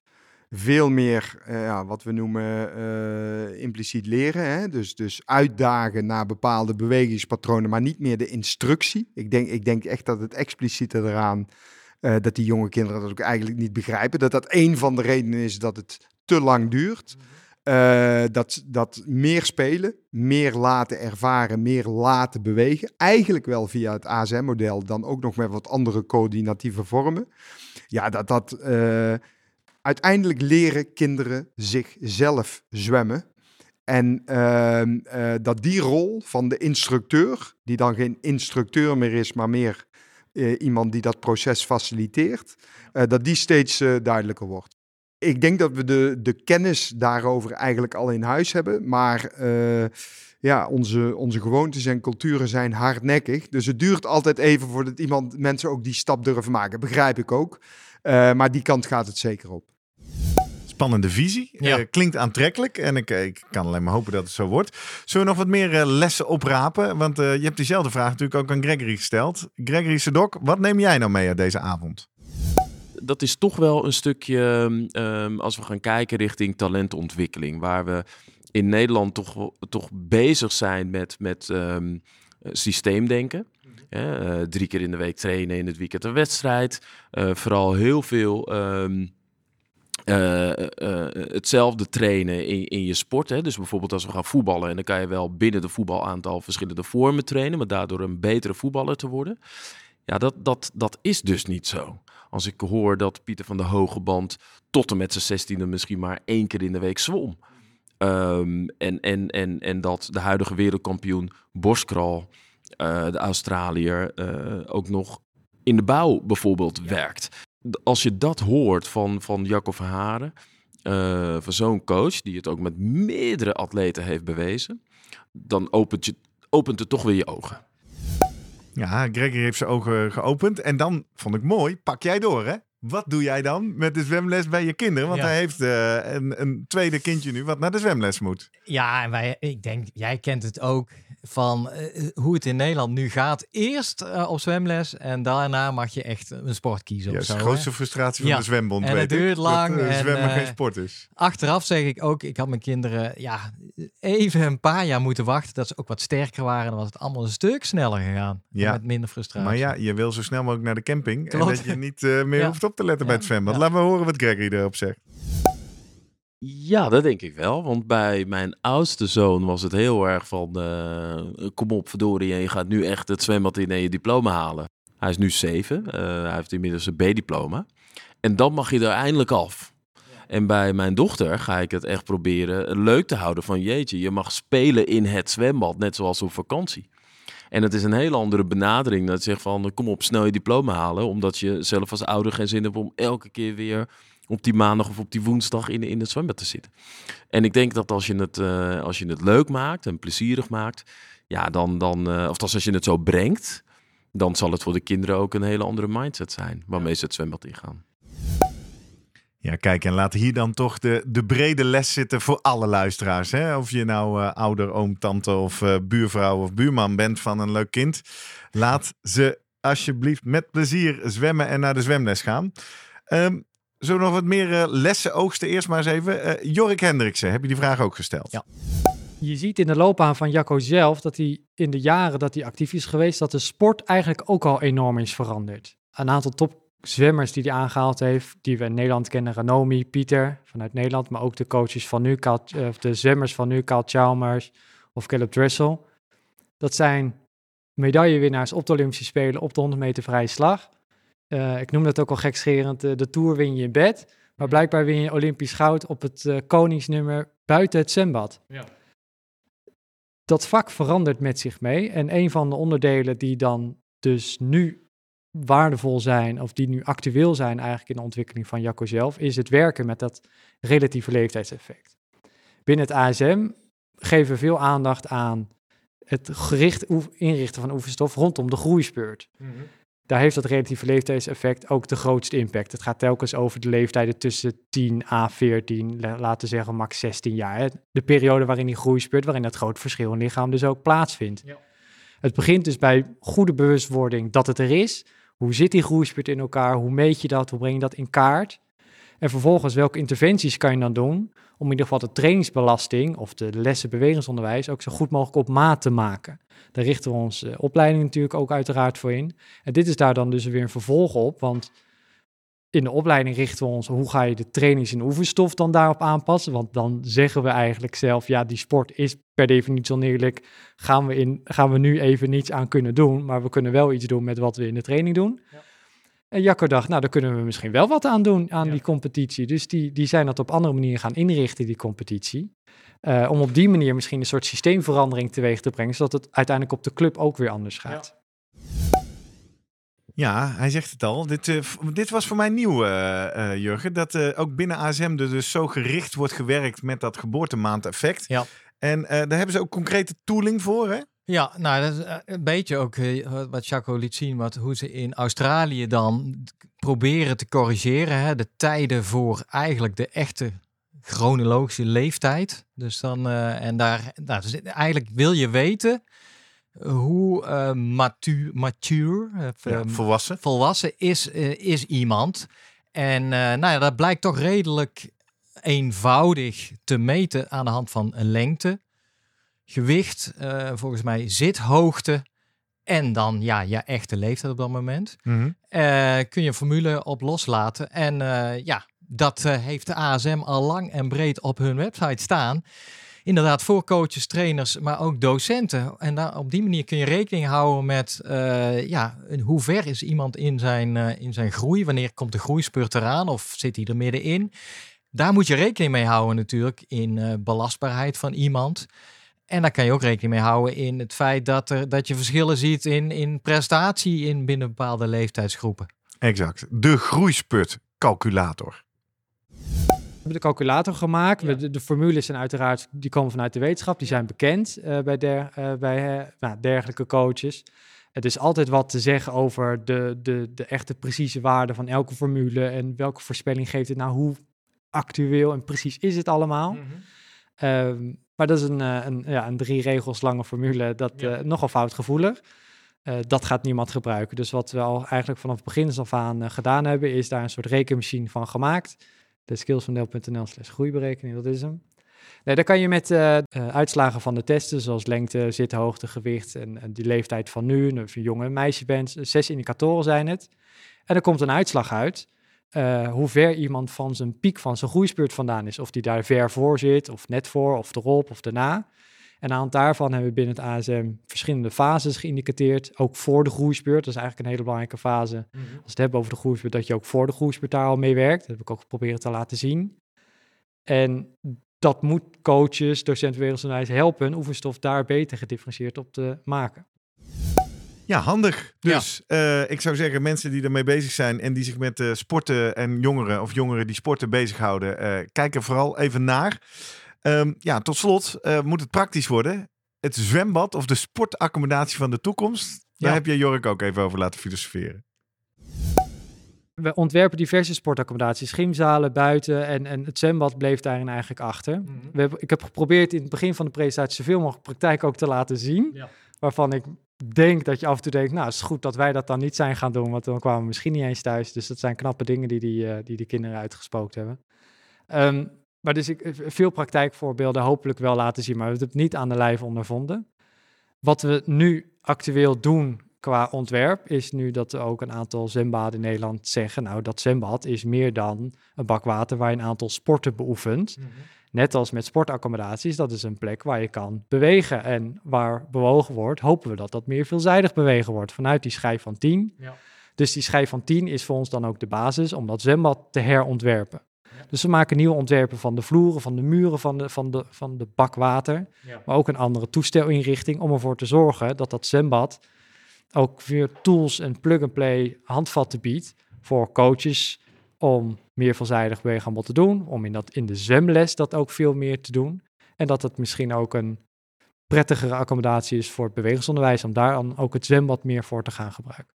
Veel meer eh, ja, wat we noemen eh, impliciet leren. Hè? Dus, dus uitdagen naar bepaalde bewegingspatronen, maar niet meer de instructie. Ik denk, ik denk echt dat het expliciete eraan, eh, dat die jonge kinderen dat ook eigenlijk niet begrijpen. Dat dat een van de redenen is dat het te lang duurt. Eh, dat, dat meer spelen, meer laten ervaren, meer laten bewegen. Eigenlijk wel via het ASM-model, dan ook nog met wat andere coördinatieve vormen. Ja, dat dat. Uiteindelijk leren kinderen zichzelf zwemmen. En ehm, eh, dat die rol van de instructeur, die dan geen instructeur meer is, maar meer eh, iemand die dat proces faciliteert, eh, dat die steeds duidelijker wordt. ik denk dat we de, de kennis daarover eigenlijk al in huis hebben. Maar ja, onze, onze gewoontes en culturen zijn hardnekkig. Dus het duurt altijd even voordat iemand, mensen ook die stap durven maken. Begrijp ik ook. Maar die kant gaat het zeker op. Spannende visie. Ja. Eh, klinkt aantrekkelijk. En ik, ik kan alleen maar hopen dat het zo wordt. Zullen we nog wat meer eh, lessen oprapen? Want eh, je hebt diezelfde vraag natuurlijk ook aan Gregory gesteld. Gregory Sedok, wat neem jij nou mee uit deze avond? dat is toch wel een stukje, ehm, als we gaan kijken richting talentontwikkeling, waar we in Nederland toch, toch bezig zijn met, met ehm, eh, systeemdenken. Hè, eh, drie keer in de week trainen, in het weekend een wedstrijd. Eh, vooral heel veel ehm, eh, eh, hetzelfde trainen in, in je sport. Hè. Dus bijvoorbeeld als we gaan voetballen, en dan kan je wel binnen de voetbalaantal verschillende vormen trainen, maar daardoor een betere voetballer te worden. Ja, dat, dat, dat is dus niet zo. Als ik hoor dat Pieter van de Hogeband tot en met zijn zestiende misschien maar één keer in de week zwom. Ehm, en, en, en, en dat de huidige wereldkampioen Boskral, eh, de Australiër, eh, ook nog in de bouw bijvoorbeeld werkt. Als je dat hoort van, van Jacco Verharen, eh van zo'n coach, die het ook met meerdere atleten heeft bewezen, dan opent, je, opent het toch weer je ogen. Ja, Gregory heeft zijn ogen geopend. En dan vond ik mooi, pak jij door hè? Wat doe jij dan met de zwemles bij je kinderen? Want Ja. hij heeft eh, een, een tweede kindje nu wat naar de zwemles moet. Ja, en wij, ik denk, jij kent het ook van eh, hoe het in Nederland nu gaat. Eerst eh, op zwemles en daarna mag je echt een sport kiezen Ja, dat is de hè. grootste frustratie van Ja. de zwembond, En het ik. duurt lang Dat eh, en, zwemmen geen sport is. Achteraf zeg ik ook, ik had mijn kinderen ja, even een paar jaar moeten wachten. Dat ze ook wat sterker waren. Dan was het allemaal een stuk sneller gegaan. Ja. Met minder frustratie. Maar ja, je wil zo snel mogelijk naar de camping. En dat je niet meer hoeft op te letten bij het. Ja. Laten we horen wat Gregory erop zegt. Ja, dat denk ik wel. Want bij mijn oudste zoon was het heel erg van... eh, kom op, verdorie, je gaat nu echt het zwembad in en je diploma halen. Hij is nu zeven. eh, hij heeft inmiddels een B-diploma. En dan mag je er eindelijk af. En bij mijn dochter ga ik het echt proberen leuk te houden. Van jeetje, je mag spelen in het zwembad, net zoals op vakantie. En het is een hele andere benadering. Dat zegt van, kom op, snel je diploma halen. Omdat je zelf als ouder geen zin hebt om elke keer weer op die maandag of op die woensdag in, in het zwembad te zitten. En ik denk dat als je het, eh, als je het leuk maakt en plezierig maakt, ja, dan, dan eh, of als als je het zo brengt, dan zal het voor de kinderen ook een hele andere mindset zijn waarmee ze het zwembad ingaan. Ja, kijk, en laat hier dan toch de, de brede les zitten voor alle luisteraars. Hè? Of je nou eh, ouder, oom, tante of buurvrouw of buurman bent van een leuk kind. Laat ze alsjeblieft met plezier zwemmen en naar de zwemles gaan. Ehm zullen we nog wat meer eh, lessen oogsten? Eerst maar eens even. Eh, Jorik Hendriksen, heb je die vraag ook gesteld? Ja. Je ziet in de loopbaan van Jacco zelf dat hij in de jaren dat hij actief is geweest, dat de sport eigenlijk ook al enorm is veranderd. Een aantal topzwemmers die hij aangehaald heeft, die we in Nederland kennen, Ranomi, Pieter vanuit Nederland, maar ook de coaches van nu, eh, of de zwemmers van nu, Carl Chalmers of Caleb Dressel. Dat zijn medaillewinnaars op de Olympische Spelen op de 100 meter vrije slag. Eh, ik noem dat ook al gekscherend, eh, de Tour win je in bed. Maar blijkbaar win je Olympisch goud op het eh, koningsnummer buiten het zwembad. Dat vak verandert met zich mee. En een van de onderdelen die dan dus nu waardevol zijn, of die nu actueel zijn eigenlijk in de ontwikkeling van Jacco zelf, is het werken met dat relatieve leeftijdseffect. Binnen het ASM geven we veel aandacht aan het gericht inrichten van oefenstof rondom de groeispeurt daar heeft dat relatieve leeftijdseffect ook de grootste impact. Het gaat telkens over de leeftijden tussen 10 à 14, la- laten we zeggen max 16 jaar. De periode waarin die groei speurt, waarin dat groot verschil in lichaam dus ook plaatsvindt. Ja. Het begint dus bij goede bewustwording dat het er is. Hoe zit die groeispurt in elkaar? Hoe meet je dat? Hoe breng je dat in kaart? En vervolgens, welke interventies kan je dan doen om in ieder geval de trainingsbelasting of de lessen bewegingsonderwijs ook zo goed mogelijk op maat te maken? Daar richten we onze opleiding natuurlijk ook uiteraard voor in. En dit is daar dan dus weer een vervolg op, want in de opleiding richten we ons hoe ga je de trainings- en oefenstof dan daarop aanpassen. Want dan zeggen we eigenlijk zelf, ja, die sport is per definitie oneerlijk. Gaan we, in, gaan we nu even niets aan kunnen doen, maar we kunnen wel iets doen met wat we in de training doen. Ja. En Jacco dacht, nou, daar kunnen we misschien wel wat aan doen aan Ja. die competitie. Dus die, die zijn dat op andere manieren gaan inrichten, die competitie. Eh, om op die manier misschien een soort systeemverandering teweeg te brengen, zodat het uiteindelijk op de club ook weer anders gaat. Ja, hij zegt het al. Dit, eh, dit was voor mij nieuw, eh, eh, Jurgen. Dat eh, ook binnen ASM er dus zo gericht wordt gewerkt met dat geboortemaandeffect. Ja. En eh, daar hebben ze ook concrete tooling voor, hè? Ja, nou, dat is eh, een beetje ook eh, wat Jaco liet zien, wat, hoe ze in Australië dan proberen te corrigeren. Hè, de tijden voor eigenlijk de echte chronologische leeftijd. Dus dan, eh, en daar, nou, dus eigenlijk wil je weten hoe matu mature, Ja, volwassen. volwassen is, is iemand. En nou ja, dat blijkt toch redelijk eenvoudig te meten aan de hand van een lengte, gewicht, eh, volgens mij zithoogte en dan ja, je echte leeftijd op dat moment. Mhm. Eh, kun je een formule op loslaten. En eh, ja, dat heeft de ASM al lang en breed op hun website staan. Inderdaad, voor coaches, trainers, maar ook docenten. En daar, op die manier kun je rekening houden met ja, hoe ver is iemand in zijn, in zijn groei? Wanneer komt de groeispurt eraan of zit hij er middenin? Daar moet je rekening mee houden natuurlijk in belastbaarheid van iemand. En daar kan je ook rekening mee houden in het feit dat, er, dat je verschillen ziet in, in prestatie in binnen bepaalde leeftijdsgroepen. Exact. De groeispurt-calculator. We hebben de calculator gemaakt. De, de formules zijn uiteraard, die komen vanuit de wetenschap, die zijn bekend eh, bij, der, eh, bij eh, nou, dergelijke coaches. Het is altijd wat te zeggen over de, de, de echte precieze waarde van elke formule en welke voorspelling geeft het nou, hoe actueel en precies is het allemaal. Ehm, maar dat is een, eh, een, ja, een drie regels lange formule, dat Ja. eh, nogal foutgevoelig. Eh, dat gaat niemand gebruiken. Dus wat we al eigenlijk vanaf het begin af aan gedaan hebben, is daar een soort rekenmachine van gemaakt. De skillsvandel.nl slash groeiberekening, dat is hem. Nee, daar kan je met uitslagen van de testen, zoals lengte, zithoogte, gewicht en, en die leeftijd van nu, of je een jongen en meisje bent, zes indicatoren zijn het. En er komt een uitslag uit eh, hoe ver iemand van zijn piek van zijn groeispurt vandaan is. Of die daar ver voor zit, of net voor, of erop, of daarna. En aan de hand daarvan hebben we binnen het ASM verschillende fases geïndicateerd. Ook voor de groeispurt, dat is eigenlijk een hele belangrijke fase. Als we het hebben over de groeispurt, dat je ook voor de groeispurt daar al mee werkt. Dat heb ik ook geprobeerd te laten zien. En dat moet coaches, docenten wereldonderwijs helpen oefenstof daar beter gedifferentieerd op te maken. Ja, handig. Dus eh, ik zou zeggen, mensen die ermee bezig zijn en die zich met eh, sporten en jongeren of jongeren die sporten bezighouden, eh kijk er vooral even naar. Ehm, ja, tot slot eh, moet het praktisch worden. Het zwembad of de sportaccommodatie van de toekomst. Daar Ja. heb je Jork ook even over laten filosoferen. We ontwerpen diverse sportaccommodaties, gymzalen, buiten en, en het zwembad bleef daarin eigenlijk achter. We hebben, ik heb geprobeerd in het begin van de presentatie zoveel mogelijk praktijk ook te laten zien. Ja. Waarvan ik denk dat je af en toe denkt, nou het is goed dat wij dat dan niet zijn gaan doen, want dan kwamen we misschien niet eens thuis. Dus dat zijn knappe dingen die die, eh, die, kinderen uitgespookt hebben. Ehm, maar dus ik eh, veel praktijkvoorbeelden hopelijk wel laten zien, maar we hebben het niet aan de lijf ondervonden. Wat we nu actueel doen qua ontwerp is nu dat er ook een aantal zwembaden in Nederland zeggen, nou dat zwembad is meer dan een bak water waar je een aantal sporten beoefent. Net als met sportaccommodaties, dat is een plek waar je kan bewegen. En waar bewogen wordt, hopen we dat dat meer veelzijdig bewegen wordt vanuit die schijf van 10. Ja. Dus die schijf van 10 is voor ons dan ook de basis om dat zwembad te herontwerpen. Dus we maken nieuwe ontwerpen van de vloeren, van de muren, van de, van de, van de bak water. Ja. Maar ook een andere toestelinrichting om ervoor te zorgen dat dat zwembad ook weer tools en plug-and-play handvatten biedt voor coaches om meer veelzijdig beweegaanbod te doen, om in, dat, in de zwemles dat ook veel meer te doen. En dat het misschien ook een prettigere accommodatie is voor het bewegingsonderwijs, om daar dan ook het zwembad meer voor te gaan gebruiken.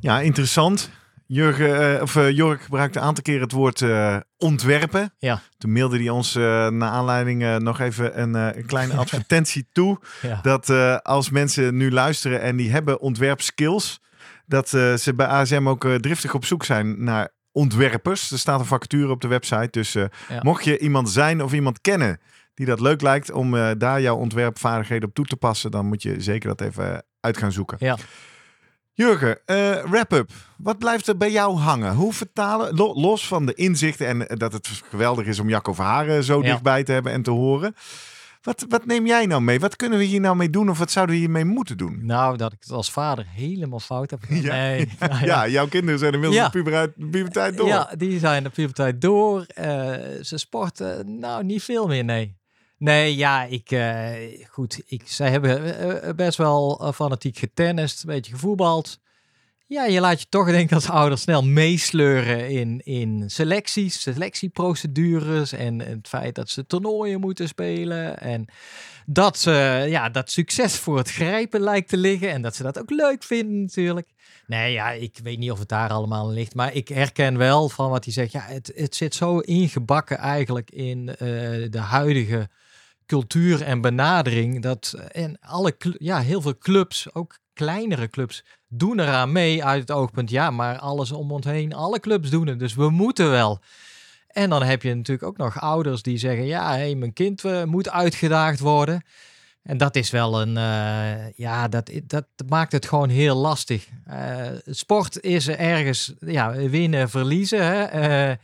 Ja, interessant. Jurgen, eh, of, eh, Jork gebruikte een aantal keer het woord eh, ontwerpen. Ja. Toen mailde hij ons naar aanleiding nog even een, een kleine advertentie toe. Ja. Dat als mensen nu luisteren en die hebben ontwerpskills, dat ze bij ASM ook driftig op zoek zijn naar ontwerpers. Er staat een vacature op de website. Dus Ja. mocht je iemand zijn of iemand kennen die dat leuk lijkt om daar jouw ontwerpvaardigheden op toe te passen, dan moet je zeker dat even uit gaan zoeken. Ja. Jurgen, eh, wrap-up. Wat blijft er bij jou hangen? Hoe vertalen, lo- los van de inzichten en eh, dat het geweldig is om Jacco Verharen zo Ja. dichtbij te hebben en te horen. Wat, wat neem jij nou mee? Wat kunnen we hier nou mee doen of wat zouden we hiermee moeten doen? Nou, dat ik het als vader helemaal fout heb gedaan. Ja. Nee, nou Ja, jouw kinderen zijn inmiddels de puberteit, puberteit door. Ja, die zijn de puberteit door. Eh, ze sporten nou niet veel meer, nee. Nee, ja, ik, eh, goed, ik, zij hebben eh, eh, best wel fanatiek getennist, een beetje gevoetbald. Ja, je laat je toch denk ik als ouder snel meesleuren in, in selecties, selectieprocedures en het feit dat ze toernooien moeten spelen. En dat, ze, ja, dat succes voor het grijpen lijkt te liggen en dat ze dat ook leuk vinden natuurlijk. Nee, ja, ik weet niet of het daar allemaal ligt, maar ik herken wel van wat hij zegt. Ja, het, het zit zo ingebakken eigenlijk in de huidige cultuur en benadering dat en alle ja, heel veel clubs, ook kleinere clubs, doen eraan mee uit het oogpunt. Ja, maar alles om ons heen, alle clubs doen het, dus we moeten wel. En dan heb je natuurlijk ook nog ouders die zeggen: ja, hey, mijn kind eh, moet uitgedaagd worden. En dat is wel een, eh, ja, dat, dat maakt het gewoon heel lastig. Eh, sport is ergens, ja, winnen, verliezen. Hè?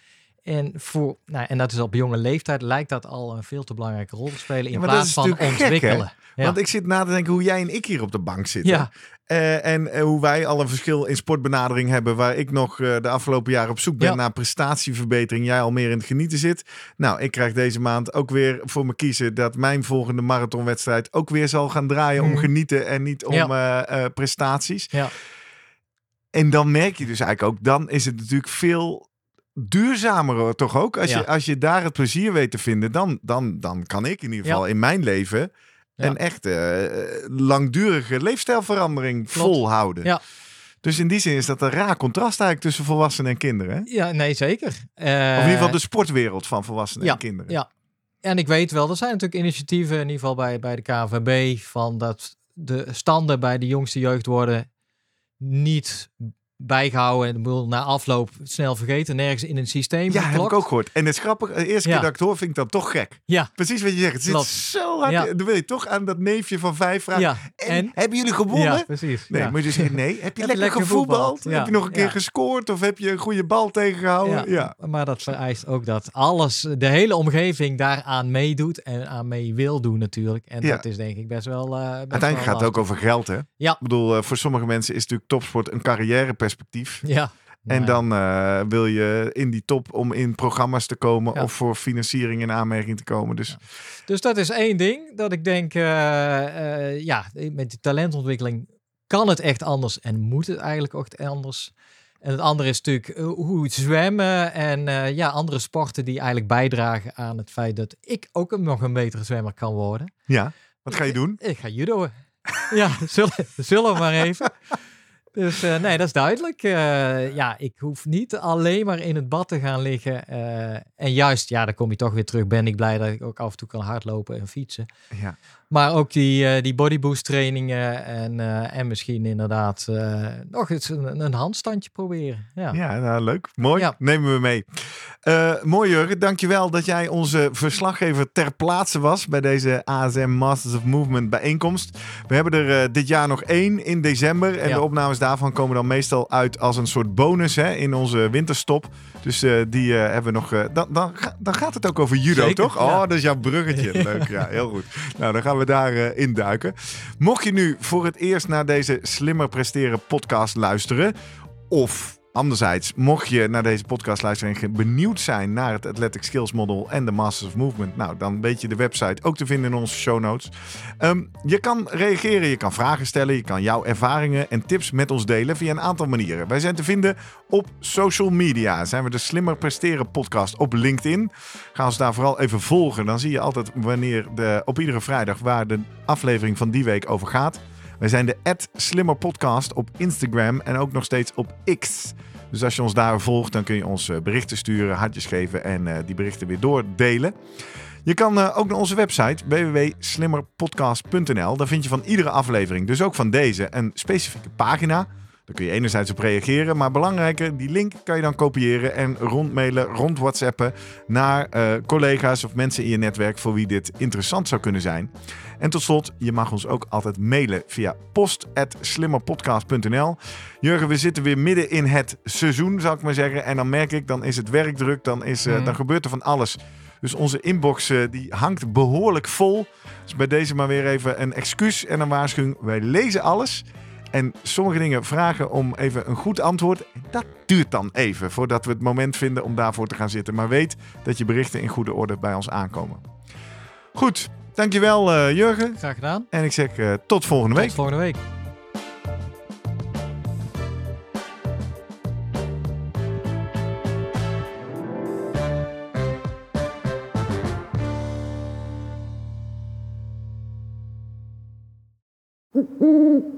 En, voor, nou, en dat is op jonge leeftijd lijkt dat al een veel te belangrijke rol te spelen in Ja, plaats van gek, ontwikkelen. Ja. Want ik zit na te denken hoe jij en ik hier op de bank zitten. Ja. Eh, en eh, hoe wij al een verschil in sportbenadering hebben. Waar ik nog eh, de afgelopen jaren op zoek ben Ja. naar prestatieverbetering. Jij al meer in het genieten zit. Nou, ik krijg deze maand ook weer voor me kiezen dat mijn volgende marathonwedstrijd ook weer zal gaan draaien om Mhm. genieten en niet om prestaties. Ja. En dan merk je dus eigenlijk ook, dan is het natuurlijk veel duurzamer toch ook. Als, Ja. je, als je daar het plezier weet te vinden, dan, dan, dan kan ik in ieder Ja. geval in mijn leven een echte eh, langdurige leefstijlverandering Klopt. volhouden. Ja. Dus in die zin is dat een raar contrast eigenlijk tussen volwassenen en kinderen. Hè? ja, nee, zeker. Of in ieder geval Eh, de sportwereld van volwassenen ja, en kinderen. ja. En ik weet wel, er zijn natuurlijk initiatieven, in ieder geval bij, bij de KNVB, van dat de standen bij de jongste jeugd worden niet bijgehouden en de boel na afloop snel vergeten, nergens in een systeem Ja, heb ik ook gehoord. En het is grappig, de eerste Ja. keer dat ik het hoor, vind ik dat toch gek. Ja, Precies wat je zegt. Het zit Klopt. zo hard. Ja. Dan wil je toch aan dat neefje van vijf vragen. ja. En, En? hebben jullie gewonnen? Ja, precies. Nee, moet je zeggen, nee. Heb je lekker, lekker gevoetbald? Heb je nog een keer gescoord? Of heb je een goede bal tegengehouden? Ja. Maar dat vereist ook dat alles, de hele omgeving daaraan meedoet en aan mee wil doen natuurlijk. En Ja. dat is denk ik best wel... best Uiteindelijk wel gaat het ook over geld, hè? Ja. Ik bedoel, eh, voor sommige mensen is natuurlijk topsport een carrièreperspectief. Lastig. Ja. En dan eh, wil je in die top om in programma's te komen Ja. of voor financiering in aanmerking te komen. Dus Dus dat is één ding dat ik denk, eh, eh, ja, met die talentontwikkeling kan het echt anders en moet het eigenlijk ook anders. En het andere is natuurlijk hoe het zwemmen en ja, andere sporten die eigenlijk bijdragen aan het feit dat ik ook nog een betere zwemmer kan worden. ja, wat ga je doen? Ik ga judo. ja, zullen, zullen we maar even. Dus eh, nee, dat is duidelijk. Eh, ja, ik hoef niet alleen maar in het bad te gaan liggen. eh, en juist, ja, dan kom je toch weer terug. Ben ik blij dat ik ook af en toe kan hardlopen en fietsen. Ja. Maar ook die, eh die bodyboost trainingen en, eh, en misschien inderdaad eh, nog eens een, een handstandje proberen. Ja. Ja, nou, leuk. Mooi. Ja. Nemen we mee. Mooi Jurgen, dankjewel dat jij onze verslaggever ter plaatse was bij deze ASM Masters of Movement bijeenkomst. We hebben er dit jaar nog één in december en Ja. de opnames daarvan komen dan meestal uit als een soort bonus hè, in onze winterstop. Dus eh, die eh, hebben we nog. eh, dan, dan, dan gaat het ook over judo, Zeker, toch? ja. Oh, dat is jouw bruggetje. Leuk, ja, heel goed. Nou, dan gaan we daar induiken. Mocht je nu voor het eerst naar deze Slimmer Presteren podcast luisteren, of anderzijds, mocht je naar deze podcast luisteren en benieuwd zijn naar het Athletic Skills Model en de Masters of Movement, nou, dan weet je de website ook te vinden in onze show notes. Ehm, je kan reageren, je kan vragen stellen, je kan jouw ervaringen en tips met ons delen via een aantal manieren. Wij zijn te vinden op social media. Zijn we de Slimmer Presteren podcast op LinkedIn. Ga ons daar vooral even volgen. Dan zie je altijd wanneer de, op iedere vrijdag waar de aflevering van die week over gaat. Wij zijn de Slimmer Podcast op Instagram en ook nog steeds op X. Dus als je ons daar volgt, dan kun je ons eh, berichten sturen, hartjes geven en eh, die berichten weer doordelen. Je kan eh, ook naar onze website www.slimmerpodcast.nl. Daar vind je van iedere aflevering, dus ook van deze, een specifieke pagina. Daar kun je enerzijds op reageren, maar belangrijker, die link kan je dan kopiëren en rondmailen, rond WhatsAppen naar eh, collega's of mensen in je netwerk voor wie dit interessant zou kunnen zijn. En tot slot, je mag ons ook altijd mailen via post.slimmerpodcast.nl. Jurgen, we zitten weer midden in het seizoen, zou ik maar zeggen. En dan merk ik, dan is het werkdruk, dan, is, eh, Mhm. dan gebeurt er van alles. Dus onze inbox eh, die hangt behoorlijk vol. Dus bij deze maar weer even een excuus en een waarschuwing. Wij lezen alles. En sommige dingen vragen om even een goed antwoord. En dat duurt dan even voordat we het moment vinden om daarvoor te gaan zitten. Maar weet dat je berichten in goede orde bij ons aankomen. Goed, dankjewel eh Jurgen. Graag gedaan. En ik zeg eh, tot volgende week. Tot volgende week.